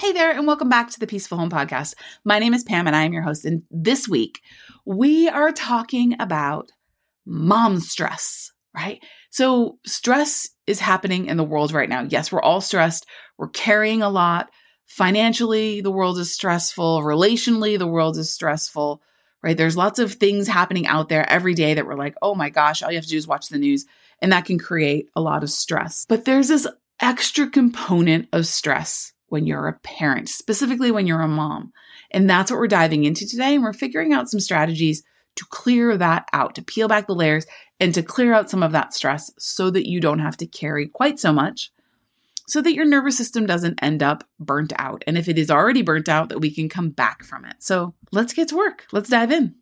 Hey there, and welcome back to the Peaceful Home Podcast. My name is Pam, and I am your host. And this week, we are talking about mom stress, right? So, stress is happening in the world right now. Yes, we're all stressed. We're carrying a lot. Financially, the world is stressful. Relationally, the world is stressful, right? There's lots of things happening out there every day that we're like, oh my gosh, all you have to do is watch the news. And that can create a lot of stress. But there's this extra component of stress when you're a parent, specifically when you're a mom. And that's what we're diving into today. And we're figuring out some strategies to clear that out, to peel back the layers and to clear out some of that stress so that you don't have to carry quite so much, so that your nervous system doesn't end up burnt out. And if it is already burnt out, that we can come back from it. So let's get to work. Let's dive in.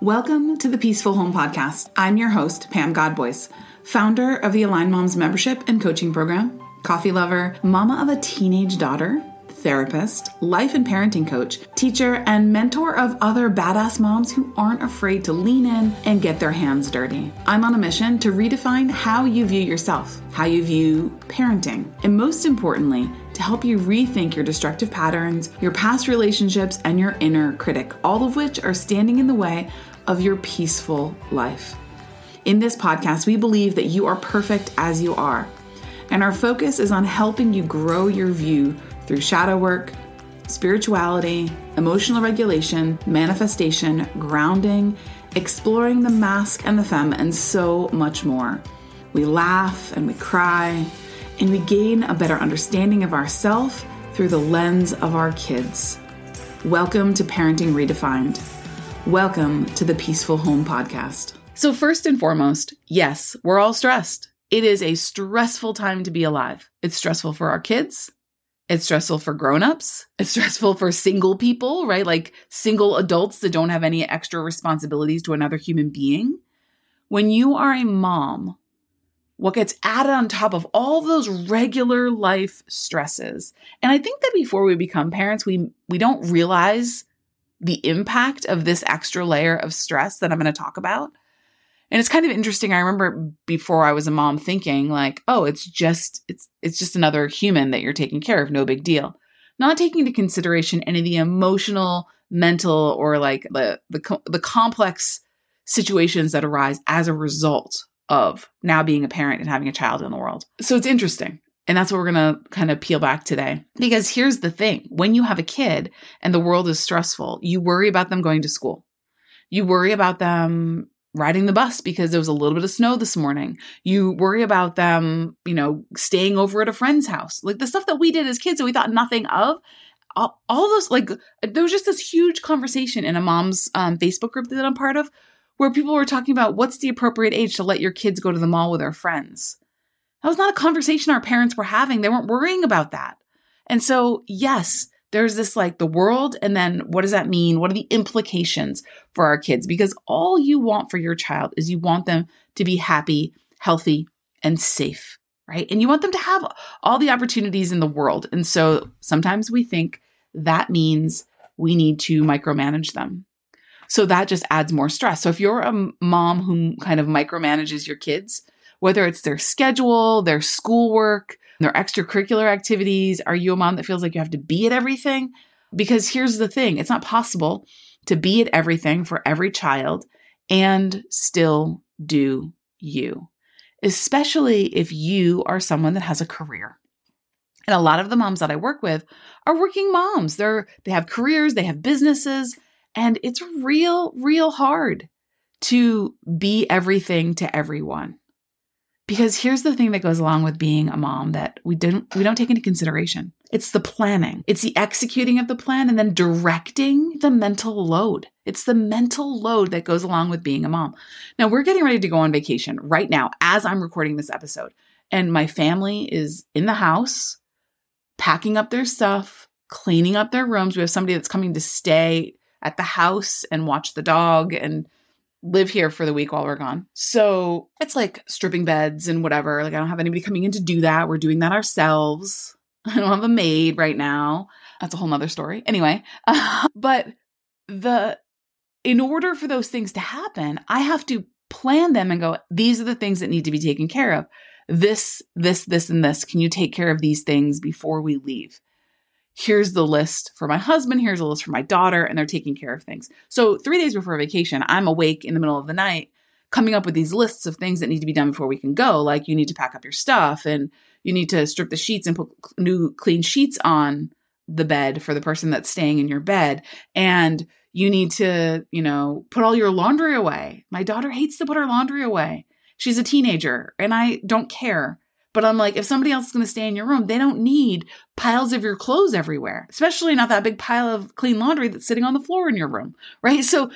Welcome to the Peaceful Home Podcast. I'm your host, Pam Godbois, founder of the Align Moms membership and coaching program coffee lover, mama of a teenage daughter, therapist, life and parenting coach, teacher, and mentor of other badass moms who aren't afraid to lean in and get their hands dirty. I'm on a mission to redefine how you view yourself, how you view parenting, and most importantly, to help you rethink your destructive patterns, your past relationships, and your inner critic, all of which are standing in the way of your peaceful life. In this podcast, we believe that you are perfect as you are and our focus is on helping you grow your view through shadow work, spirituality, emotional regulation, manifestation, grounding, exploring the mask and the femme, and so much more. We laugh and we cry, and we gain a better understanding of ourself through the lens of our kids. Welcome to Parenting Redefined. Welcome to the Peaceful Home Podcast. So, first and foremost, yes, we're all stressed. It is a stressful time to be alive. It's stressful for our kids. It's stressful for grown-ups. It's stressful for single people, right? Like single adults that don't have any extra responsibilities to another human being. When you are a mom, what gets added on top of all those regular life stresses. And I think that before we become parents, we we don't realize the impact of this extra layer of stress that I'm going to talk about. And it's kind of interesting. I remember before I was a mom thinking like, oh, it's just it's it's just another human that you're taking care of, no big deal. Not taking into consideration any of the emotional, mental or like the the the complex situations that arise as a result of now being a parent and having a child in the world. So it's interesting. And that's what we're going to kind of peel back today. Because here's the thing when you have a kid and the world is stressful, you worry about them going to school. You worry about them riding the bus because there was a little bit of snow this morning. You worry about them, you know, staying over at a friend's house. Like the stuff that we did as kids that we thought nothing of. All, all those, like, there was just this huge conversation in a mom's um, Facebook group that I'm part of where people were talking about what's the appropriate age to let your kids go to the mall with their friends. That was not a conversation our parents were having. They weren't worrying about that. And so, yes, there's this like the world and then what does that mean? What are the implications for our kids? Because all you want for your child is you want them to be happy healthy and safe right? And you want them to have all the opportunities in the world. And so sometimes we think that means we need to micromanage them. So that just adds more stress. So if you're a mom who kind of micromanages your kids whether it's their schedule their schoolwork their extracurricular activities? Are you a mom that feels like you have to be at everything? Because here's the thing it's not possible to be at everything for every child and still do you, especially if you are someone that has a career. And a lot of the moms that I work with are working moms. They're they have careers, they have businesses, and it's real real hard to be everything to everyone because here's the thing that goes along with being a mom that we don't we don't take into consideration. It's the planning. It's the executing of the plan and then directing the mental load. It's the mental load that goes along with being a mom. Now we're getting ready to go on vacation right now as i'm recording this episode and my family is in the house packing up their stuff cleaning up their rooms. We have somebody that's coming to stay at the house and watch the dog and live here for the week while we're gone. So it's like stripping beds and whatever. Like I don't have anybody coming in to do that. We're doing that ourselves. I don't have a maid right now. That's a whole nother story. Anyway, uh, but the in order for those things to happen, I have to plan them and go, these are the things that need to be taken care of. This, this, this, and this. Can you take care of these things before we leave? Here's the list for my husband, here's a list for my daughter, and they're taking care of things. So, three days before vacation, I'm awake in the middle of the night coming up with these lists of things that need to be done before we can go. Like, you need to pack up your stuff and you need to strip the sheets and put new clean sheets on the bed for the person that's staying in your bed. And you need to, you know, put all your laundry away. My daughter hates to put her laundry away. She's a teenager and I don't care. But I'm like, if somebody else is going to stay in your room, they don't need piles of your clothes everywhere, especially not that big pile of clean laundry that's sitting on the floor in your room, right? So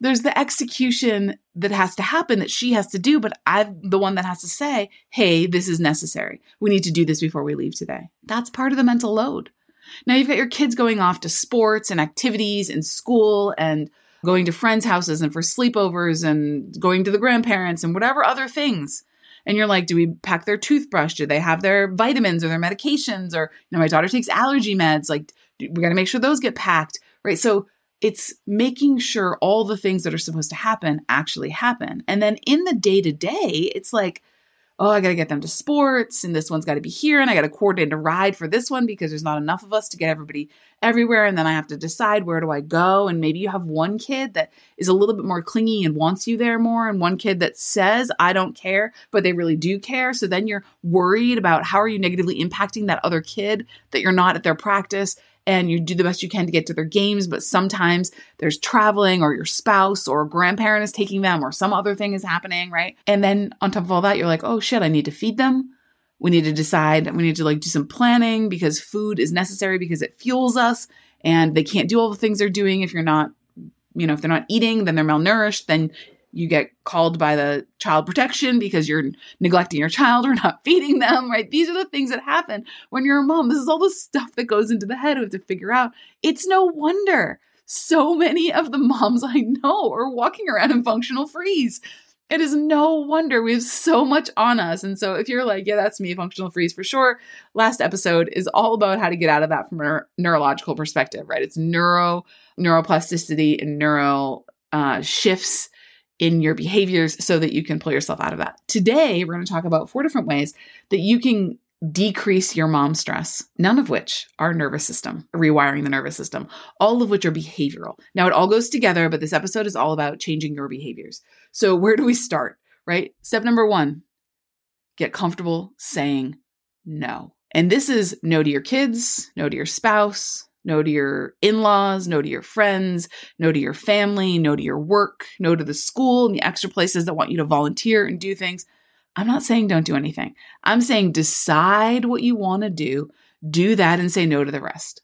there's the execution that has to happen that she has to do, but I'm the one that has to say, hey, this is necessary. We need to do this before we leave today. That's part of the mental load. Now you've got your kids going off to sports and activities and school and going to friends' houses and for sleepovers and going to the grandparents and whatever other things and you're like, do we pack their toothbrush? Do they have their vitamins or their medications? Or, you know, my daughter takes allergy meds. Like, we got to make sure those get packed, right? So it's making sure all the things that are supposed to happen actually happen. And then in the day to day, it's like, oh, I got to get them to sports and this one's got to be here and I got to coordinate a ride for this one because there's not enough of us to get everybody everywhere. And then I have to decide where do I go. And maybe you have one kid that is a little bit more clingy and wants you there more, and one kid that says, I don't care, but they really do care. So then you're worried about how are you negatively impacting that other kid that you're not at their practice and you do the best you can to get to their games, but sometimes there's traveling or your spouse or grandparent is taking them or some other thing is happening, right? And then on top of all that, you're like, oh shit, I need to feed them. We need to decide, we need to like do some planning because food is necessary because it fuels us and they can't do all the things they're doing if you're not, you know, if they're not eating, then they're malnourished, then you get called by the child protection because you're neglecting your child or not feeding them, right? These are the things that happen when you're a mom. This is all the stuff that goes into the head we have to figure out. It's no wonder so many of the moms I know are walking around in functional freeze. It is no wonder we have so much on us. And so if you're like, yeah, that's me, functional freeze for sure, last episode is all about how to get out of that from a neurological perspective, right? It's neuro neuroplasticity and neural uh, shifts in your behaviors so that you can pull yourself out of that. Today, we're going to talk about four different ways that you can decrease your mom stress, none of which are nervous system, rewiring the nervous system, all of which are behavioral. Now, it all goes together, but this episode is all about changing your behaviors. So, where do we start, right? Step number one get comfortable saying no. And this is no to your kids, no to your spouse, no to your in laws, no to your friends, no to your family, no to your work, no to the school and the extra places that want you to volunteer and do things. I'm not saying don't do anything. I'm saying decide what you want to do, do that and say no to the rest.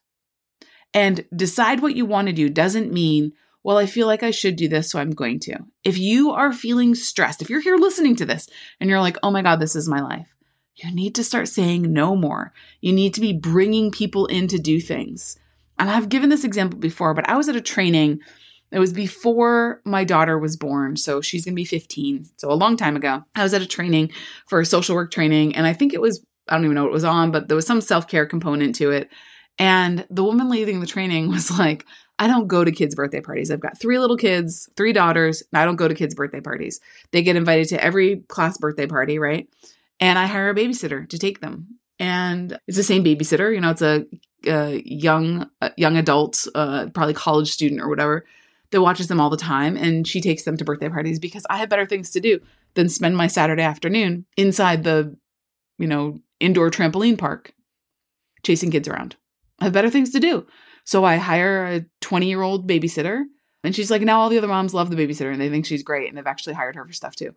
And decide what you want to do doesn't mean, well, I feel like I should do this, so I'm going to. If you are feeling stressed, if you're here listening to this and you're like, oh my God, this is my life, you need to start saying no more. You need to be bringing people in to do things. And I've given this example before, but I was at a training. It was before my daughter was born. So she's going to be 15. So a long time ago. I was at a training for a social work training. And I think it was, I don't even know what it was on, but there was some self care component to it. And the woman leading the training was like, I don't go to kids' birthday parties. I've got three little kids, three daughters. I don't go to kids' birthday parties. They get invited to every class birthday party, right? And I hire a babysitter to take them. And it's the same babysitter. You know, it's a a young a young adult, uh, probably college student or whatever, that watches them all the time, and she takes them to birthday parties because I have better things to do than spend my Saturday afternoon inside the, you know, indoor trampoline park, chasing kids around. I have better things to do, so I hire a twenty year old babysitter, and she's like, now all the other moms love the babysitter and they think she's great, and they've actually hired her for stuff too.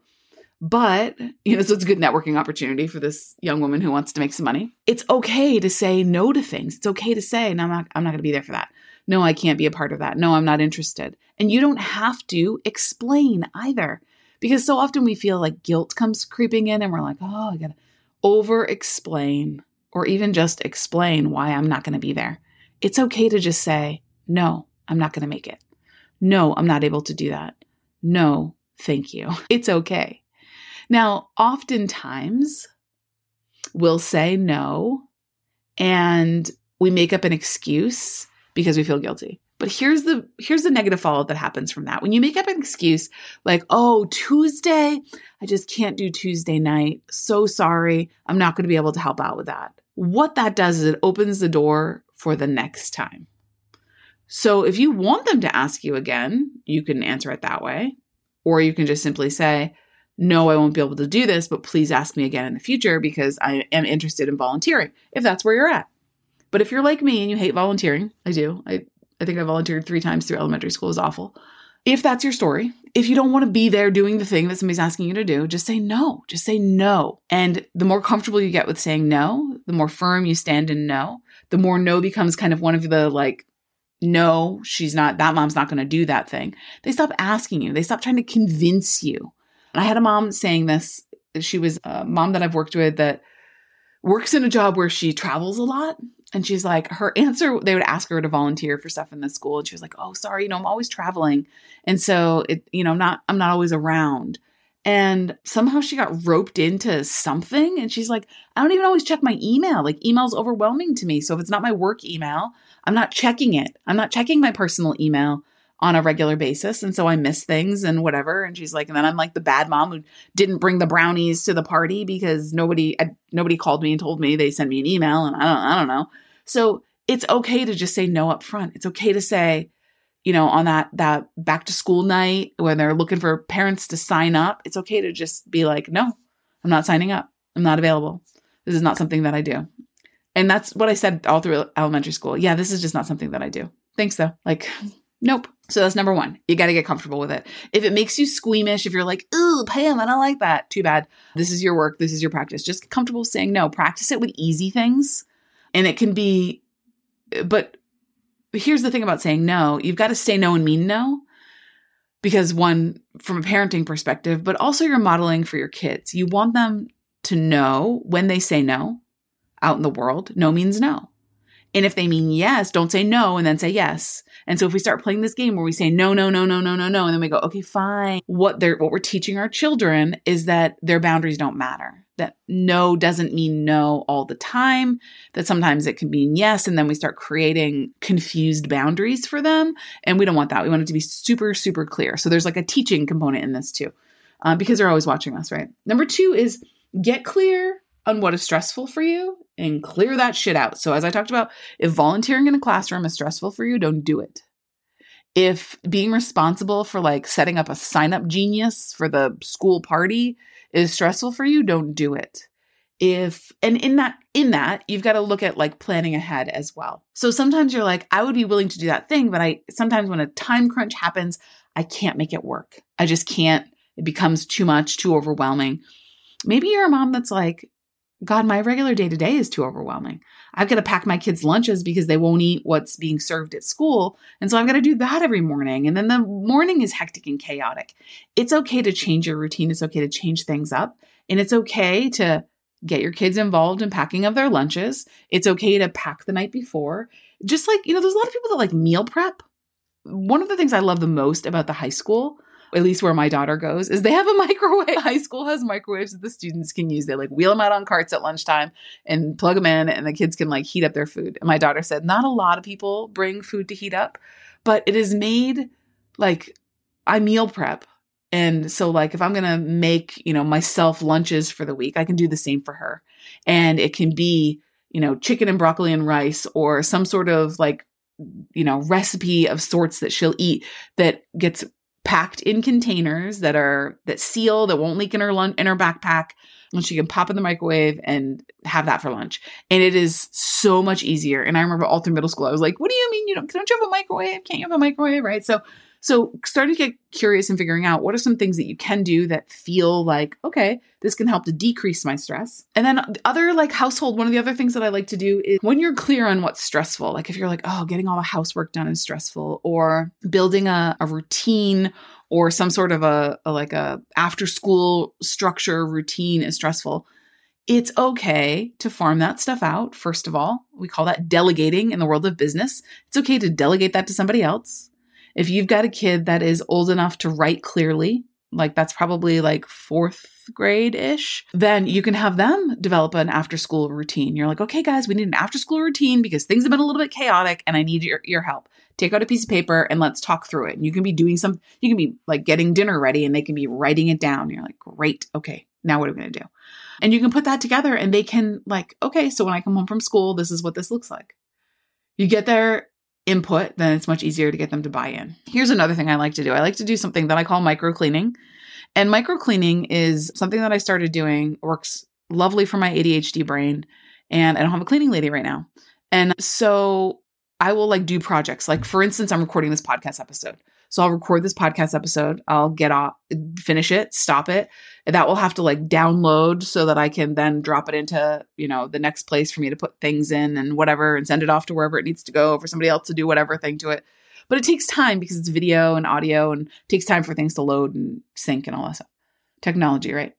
But, you know, so it's a good networking opportunity for this young woman who wants to make some money. It's okay to say no to things. It's okay to say, no, I'm not, I'm not going to be there for that. No, I can't be a part of that. No, I'm not interested. And you don't have to explain either. Because so often we feel like guilt comes creeping in and we're like, oh, I got to over explain or even just explain why I'm not going to be there. It's okay to just say, no, I'm not going to make it. No, I'm not able to do that. No, thank you. It's okay. Now, oftentimes we'll say no and we make up an excuse because we feel guilty. But here's the here's the negative follow that happens from that. When you make up an excuse like, "Oh, Tuesday, I just can't do Tuesday night. So sorry. I'm not going to be able to help out with that." What that does is it opens the door for the next time. So if you want them to ask you again, you can answer it that way. Or you can just simply say, no, I won't be able to do this, but please ask me again in the future because I am interested in volunteering, if that's where you're at. But if you're like me and you hate volunteering, I do. I, I think I volunteered three times through elementary school, is awful. If that's your story, if you don't want to be there doing the thing that somebody's asking you to do, just say no. Just say no. And the more comfortable you get with saying no, the more firm you stand in no, the more no becomes kind of one of the like, no, she's not, that mom's not going to do that thing. They stop asking you, they stop trying to convince you. And I had a mom saying this. She was a mom that I've worked with that works in a job where she travels a lot. And she's like, her answer, they would ask her to volunteer for stuff in the school. And she was like, oh, sorry, you know, I'm always traveling. And so it, you know, I'm not, I'm not always around. And somehow she got roped into something. And she's like, I don't even always check my email. Like, email's overwhelming to me. So if it's not my work email, I'm not checking it. I'm not checking my personal email on a regular basis. And so I miss things and whatever. And she's like, and then I'm like the bad mom who didn't bring the brownies to the party because nobody, nobody called me and told me they sent me an email and I don't, I don't know. So it's okay to just say no up front. It's okay to say, you know, on that, that back to school night when they're looking for parents to sign up, it's okay to just be like, no, I'm not signing up. I'm not available. This is not something that I do. And that's what I said all through elementary school. Yeah, this is just not something that I do. Thanks though. Like, nope. So that's number one. You got to get comfortable with it. If it makes you squeamish, if you're like, ooh, Pam, I don't like that, too bad. This is your work. This is your practice. Just comfortable saying no. Practice it with easy things. And it can be, but here's the thing about saying no you've got to say no and mean no. Because one, from a parenting perspective, but also you're modeling for your kids. You want them to know when they say no out in the world, no means no. And if they mean yes, don't say no and then say yes. And so if we start playing this game where we say no, no, no, no, no, no, no, and then we go, okay, fine. What they're what we're teaching our children is that their boundaries don't matter. That no doesn't mean no all the time. That sometimes it can mean yes, and then we start creating confused boundaries for them. And we don't want that. We want it to be super, super clear. So there's like a teaching component in this too, uh, because they're always watching us, right? Number two is get clear on what is stressful for you and clear that shit out. So, as I talked about, if volunteering in a classroom is stressful for you, don't do it. If being responsible for like setting up a sign up genius for the school party is stressful for you, don't do it. If and in that in that you've got to look at like planning ahead as well. So sometimes you're like I would be willing to do that thing, but I sometimes when a time crunch happens, I can't make it work. I just can't. It becomes too much, too overwhelming. Maybe you're a mom that's like God, my regular day to day is too overwhelming. I've got to pack my kids' lunches because they won't eat what's being served at school. And so I've got to do that every morning. And then the morning is hectic and chaotic. It's okay to change your routine. It's okay to change things up. And it's okay to get your kids involved in packing of their lunches. It's okay to pack the night before. Just like, you know, there's a lot of people that like meal prep. One of the things I love the most about the high school at least where my daughter goes, is they have a microwave. High school has microwaves that the students can use. They like wheel them out on carts at lunchtime and plug them in, and the kids can like heat up their food. And my daughter said, not a lot of people bring food to heat up, but it is made like I meal prep. And so like if I'm to make, you know, myself lunches for the week, I can do the same for her. And it can be, you know, chicken and broccoli and rice or some sort of like you know recipe of sorts that she'll eat that gets packed in containers that are that seal that won't leak in her lunch in her backpack and she can pop in the microwave and have that for lunch. And it is so much easier. And i remember all through middle school i was like what do you mean you don't don't you have a microwave? Can't you have a microwave? Right? So so starting to get curious and figuring out what are some things that you can do that feel like, okay, this can help to decrease my stress. And then other like household, one of the other things that I like to do is when you're clear on what's stressful, like if you're like, oh, getting all the housework done is stressful, or building a, a routine or some sort of a, a like a after school structure routine is stressful it's okay to farm that stuff out. First of all, we call that delegating in the world of business. It's okay to delegate that to somebody else. If you've got a kid that is old enough to write clearly, like that's probably like fourth grade ish, then you can have them develop an after school routine. You're like, okay, guys, we need an after school routine because things have been a little bit chaotic and I need your, your help. Take out a piece of paper and let's talk through it. And you can be doing some, you can be like getting dinner ready and they can be writing it down. You're like, great. Okay. Now what are we going to do? And you can put that together and they can like, okay, so when I come home from school, this is what this looks like you get their input, then it's much easier to get them to buy in. Here's another thing I like to do I like to do something that I call micro cleaning. And micro cleaning is something that I started doing, works lovely for my ADHD brain. And I don't have a cleaning lady right now. And so I will like do projects. Like, for instance, I'm recording this podcast episode. So I'll record this podcast episode. I'll get off, finish it, stop it. That will have to like download so that I can then drop it into, you know, the next place for me to put things in and whatever and send it off to wherever it needs to go for somebody else to do whatever thing to it. But it takes time because it's video and audio and takes time for things to load and sync and all that stuff. Technology, right?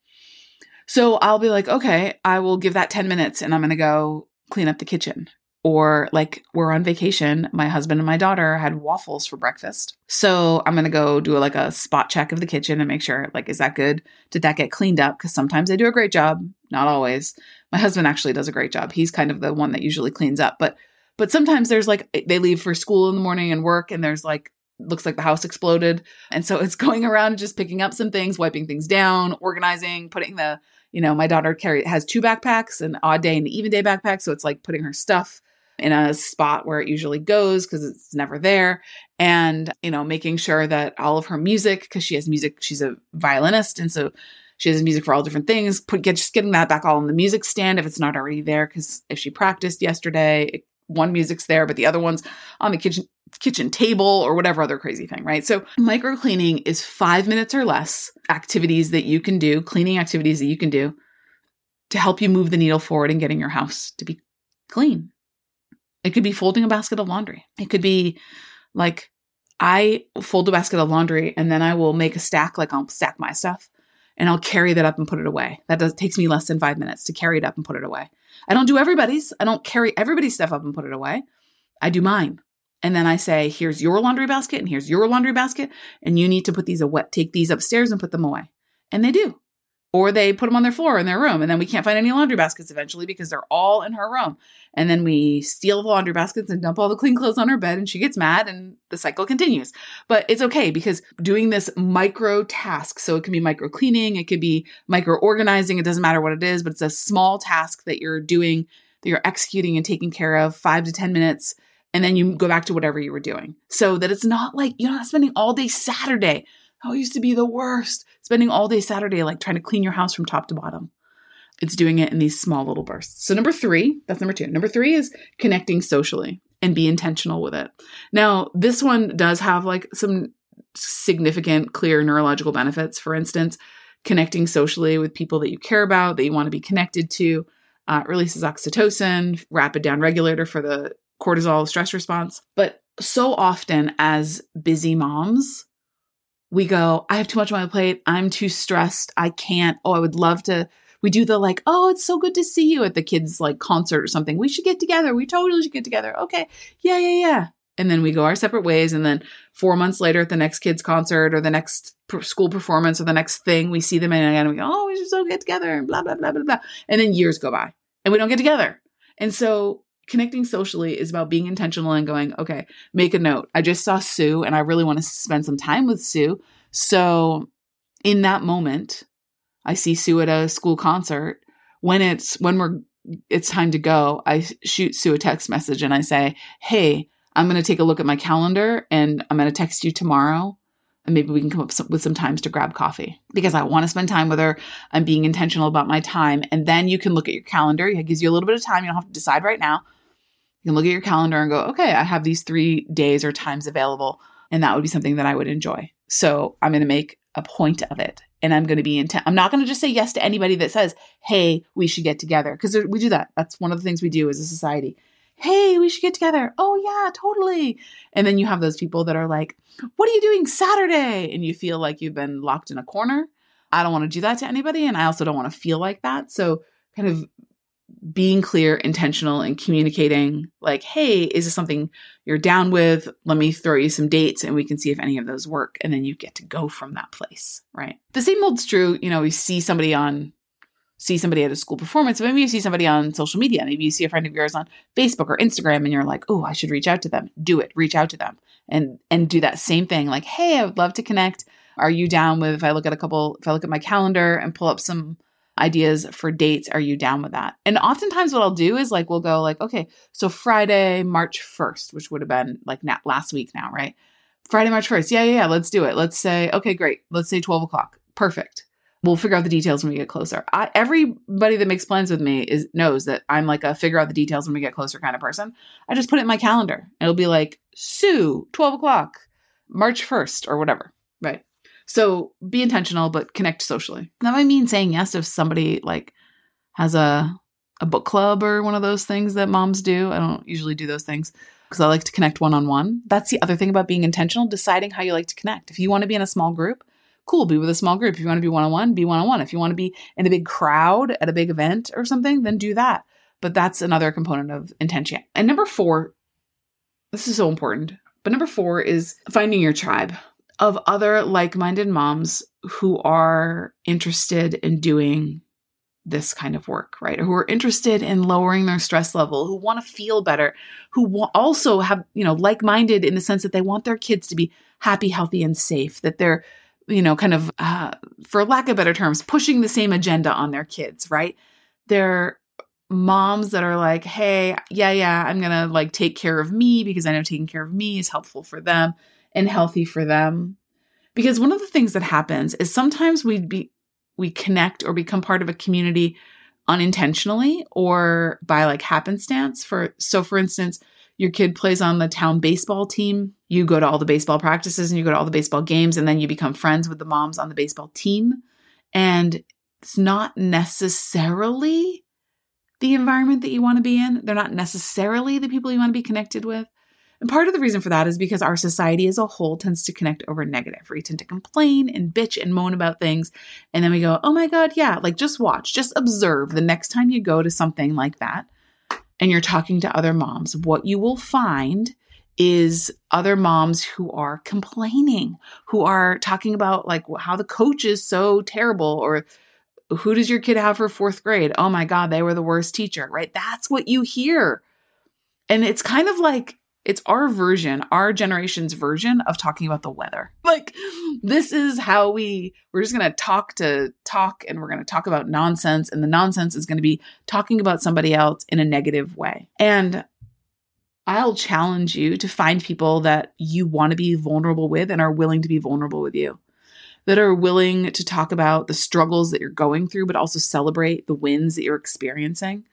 So I'll be like, okay, I will give that 10 minutes and I'm going to go clean up the kitchen or like we're on vacation my husband and my daughter had waffles for breakfast. So i'm going to go do like a spot check of the kitchen and make sure like is that good? Did that get cleaned up? Because sometimes they do a great job not always. My husband actually does a great job. He's kind of the one that usually cleans up but but sometimes there's like eh, they leave for school in the morning and work and there's like looks like the house exploded. And so it's going around just picking up some things wiping things down organizing putting the you know my daughter carry has two backpacks an odd day and an even day backpack so it's like putting her stuff in a spot where it usually goes because it's never there. And, you know, making sure that all of her music, because she has music, she's a violinist. And so she has music for all different things. Put get just getting that back all in the music stand if it's not already there. Because if she practiced yesterday, it, one music's there, but the other one's on the kitchen kitchen table or whatever other crazy thing, right? So micro cleaning is five minutes or less activities that you can do, cleaning activities that you can do to help you move the needle forward in getting your house to be clean it could be folding a basket of laundry. It could be like I fold a basket of laundry and then I will make a stack, like I'll stack my stuff and I'll carry that up and put it away. That does takes me less than five minutes to carry it up and put it away. I don't do everybody's. I don't carry everybody's stuff up and put it away. I do mine. And then I say, here's your laundry basket and here's your laundry basket. And you need to put these away, take these upstairs and put them away. And they do or they put them on their floor in their room and then we can't find any laundry baskets eventually because they're all in her room. And then we steal the laundry baskets and dump all the clean clothes on her bed and she gets mad and the cycle continues. But it's okay because doing this micro task so it can be micro cleaning it could be micro organizing it doesn't matter what it is but it's a small task that you're doing that you're executing and taking care of five to ten minutes and then you go back to whatever you were doing. So that it's not like you're not spending all day saturday. Oh, it used to be the worst. Spending all day Saturday like trying to clean your house from top to bottom. It's doing it in these small little bursts. So, number three, that's number two. Number three is connecting socially and be intentional with it. Now, this one does have like some significant, clear neurological benefits. For instance, connecting socially with people that you care about, that you want to be connected to, uh, releases oxytocin, rapid down regulator for the cortisol stress response. But so often, as busy moms, we go, I have too much on my plate. I'm too stressed. I can't. Oh, I would love to. We do the like, oh, it's so good to see you at the kids' like concert or something. We should get together. We totally should get together. Okay. Yeah, yeah, yeah. And then we go our separate ways. And then four months later at the next kids' concert or the next school performance or the next thing, we see them again and we go, oh, we should so get together and blah, blah, blah, blah, blah. And then years go by and we don't get together. And so connecting socially is about being intentional and going, okay, make a note. I just saw Sue and I really want to spend some time with Sue. So in that moment, I see Sue at a school concert. When it's when we're it's time to go, I shoot Sue a text message and I say, "Hey, I'm going to take a look at my calendar and I'm going to text you tomorrow and maybe we can come up with some times to grab coffee because I want to spend time with her. I'm being intentional about my time. And then you can look at your calendar. It gives you a little bit of time. You don't have to decide right now. You can look at your calendar and go, okay, I have these three days or times available. And that would be something that I would enjoy. So I'm going to make a point of it. And I'm going to be intent. I'm not going to just say yes to anybody that says, hey, we should get together. Because we do that. That's one of the things we do as a society. Hey, we should get together. Oh, yeah, totally. And then you have those people that are like, what are you doing Saturday? And you feel like you've been locked in a corner. I don't want to do that to anybody. And I also don't want to feel like that. So, kind of being clear, intentional, and communicating like, hey, is this something you're down with? Let me throw you some dates and we can see if any of those work. And then you get to go from that place, right? The same holds true. You know, we see somebody on, see somebody at a school performance. Maybe you see somebody on social media. Maybe you see a friend of yours on Facebook or Instagram and you're like, oh, I should reach out to them. Do it. Reach out to them and, and do that same thing. Like, hey, I would love to connect. Are you down with if I look at a couple, if I look at my calendar and pull up some ideas for dates. Are you down with that? And oftentimes, what I'll do is like, we'll go like, okay, so Friday, March 1st, which would have been like last week now, right? Friday, March 1st. Yeah, yeah, yeah. Let's do it. Let's say, okay, great. Let's say 12 o'clock. Perfect. We'll figure out the details when we get closer. I, everybody that makes plans with me is knows that I'm like a figure out the details when we get closer kind of person. I just put it in my calendar. It'll be like Sue, 12 o'clock, March 1st, or whatever. Right. So be intentional, but connect socially. That might mean saying yes if somebody like has a a book club or one of those things that moms do. I don't usually do those things because I like to connect one on one. That's the other thing about being intentional, deciding how you like to connect. If you want to be in a small group, cool, be with a small group. If you want to be one on one, be one on one. If you want to be in a big crowd at a big event or something, then do that. But that's another component of intention. And number four, this is so important. But number four is finding your tribe of other like minded moms who are interested in doing this kind of work, right? Who are interested in lowering their stress level, who want to feel better, who also have, you know, like minded in the sense that they want their kids to be happy, healthy, and safe, that they're, you know, kind of, uh, for lack of better terms, pushing the same agenda on their kids, right? They're moms that are like, hey, yeah, yeah, I'm going to like take care of me because I know taking care of me is helpful for them and healthy for them. Because one of the things that happens is sometimes we be we connect or become part of a community unintentionally or by like happenstance. For so for instance your kid plays on the town baseball team. You go to all the baseball practices and you go to all the baseball games and then you become friends with the moms on the baseball team. And it's not necessarily the environment that you want to be in. They're not necessarily the people you want to be connected with and part of the reason for that is because our society as a whole tends to connect over negative. We tend to complain and bitch and moan about things. And then we go, oh my God, yeah, like just watch, just observe the next time you go to something like that and you're talking to other moms, what you will find is other moms who are complaining, who are talking about like how the coach is so terrible or who does your kid have for fourth grade? Oh my God, they were the worst teacher, right? That's what you hear. And it's kind of like it's our version, our generation's version of talking about the weather. Like this is how we we're just going to talk to talk and we're going to talk about nonsense and the nonsense is going to be talking about somebody else in a negative way. And I'll challenge you to find people that you want to be vulnerable with and are willing to be vulnerable with you. That are willing to talk about the struggles that you're going through, but also celebrate the wins that you're experiencing.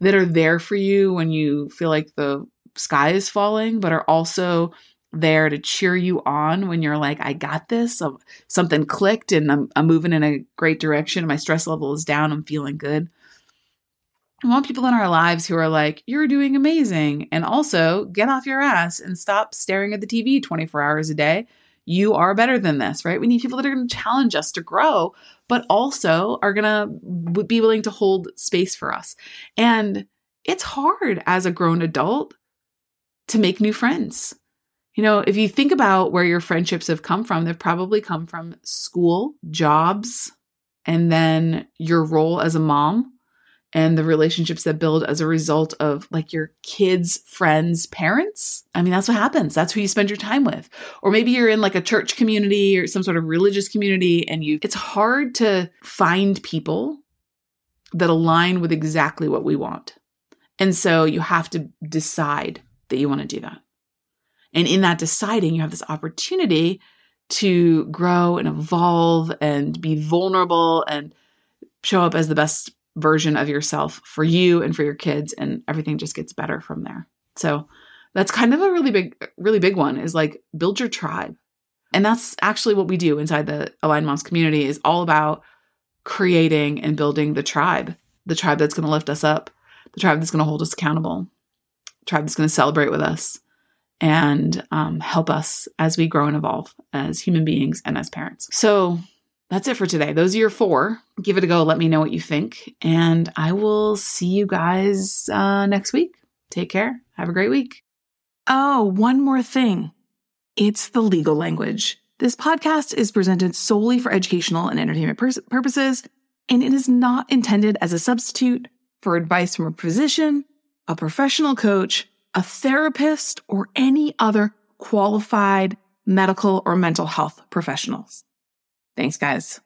That are there for you when you feel like the sky is falling, but are also there to cheer you on when you're like, I got this. something clicked and I'm, I'm moving in a great direction. My stress level is down. I'm feeling good. I want people in our lives who are like, you're doing amazing. And also get off your ass and stop staring at the TV 24 hours a day. You are better than this, right? We need people that are going to challenge us to grow, but also are going to be willing to hold space for us. And it's hard as a grown adult to make new friends. You know, if you think about where your friendships have come from, they've probably come from school, jobs, and then your role as a mom and the relationships that build as a result of like your kids' friends' parents. I mean, that's what happens. That's who you spend your time with. Or maybe you're in like a church community or some sort of religious community and you it's hard to find people that align with exactly what we want. And so you have to decide that you want to do that. And in that deciding, you have this opportunity to grow and evolve and be vulnerable and show up as the best version of yourself for you and for your kids and everything just gets better from there. So that's kind of a really big really big one is like build your tribe. And that's actually what we do inside the Aligned Moms community is all about creating and building the tribe, the tribe that's going to lift us up, the tribe that's going to hold us accountable, tribe that's going to celebrate with us and um, help us as we grow and evolve as human beings and as parents. So that's it for today. Those are your four. Give it a go. Let me know what you think. And I will see you guys uh, next week. Take care. Have a great week. Oh, one more thing it's the legal language. This podcast is presented solely for educational and entertainment pur- purposes, and it is not intended as a substitute for advice from a physician a professional coach, a therapist, or any other qualified medical or mental health professionals. Thanks, guys.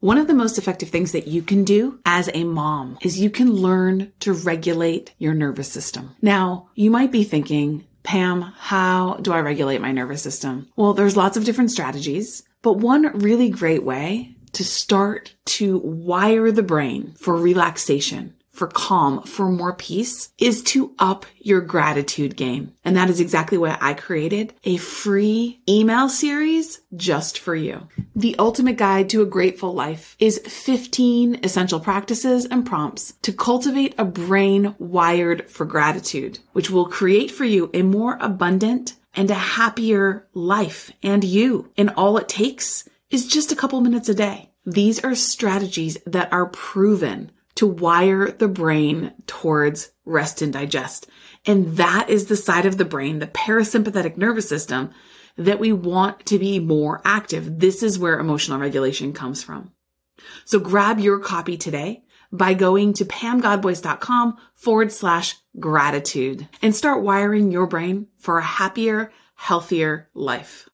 One of the most effective things that you can do as a mom is you can learn to regulate your nervous system. Now, you might be thinking, Pam, how do I regulate my nervous system? Well, there's lots of different strategies, but one really great way to start to wire the brain for relaxation for calm, for more peace is to up your gratitude game. And that is exactly why I created a free email series just for you. The ultimate guide to a grateful life is 15 essential practices and prompts to cultivate a brain wired for gratitude, which will create for you a more abundant and a happier life and you. And all it takes is just a couple minutes a day. These are strategies that are proven to wire the brain towards rest and digest. And that is the side of the brain, the parasympathetic nervous system that we want to be more active. This is where emotional regulation comes from. So grab your copy today by going to pamgodbois.com forward slash gratitude and start wiring your brain for a happier, healthier life.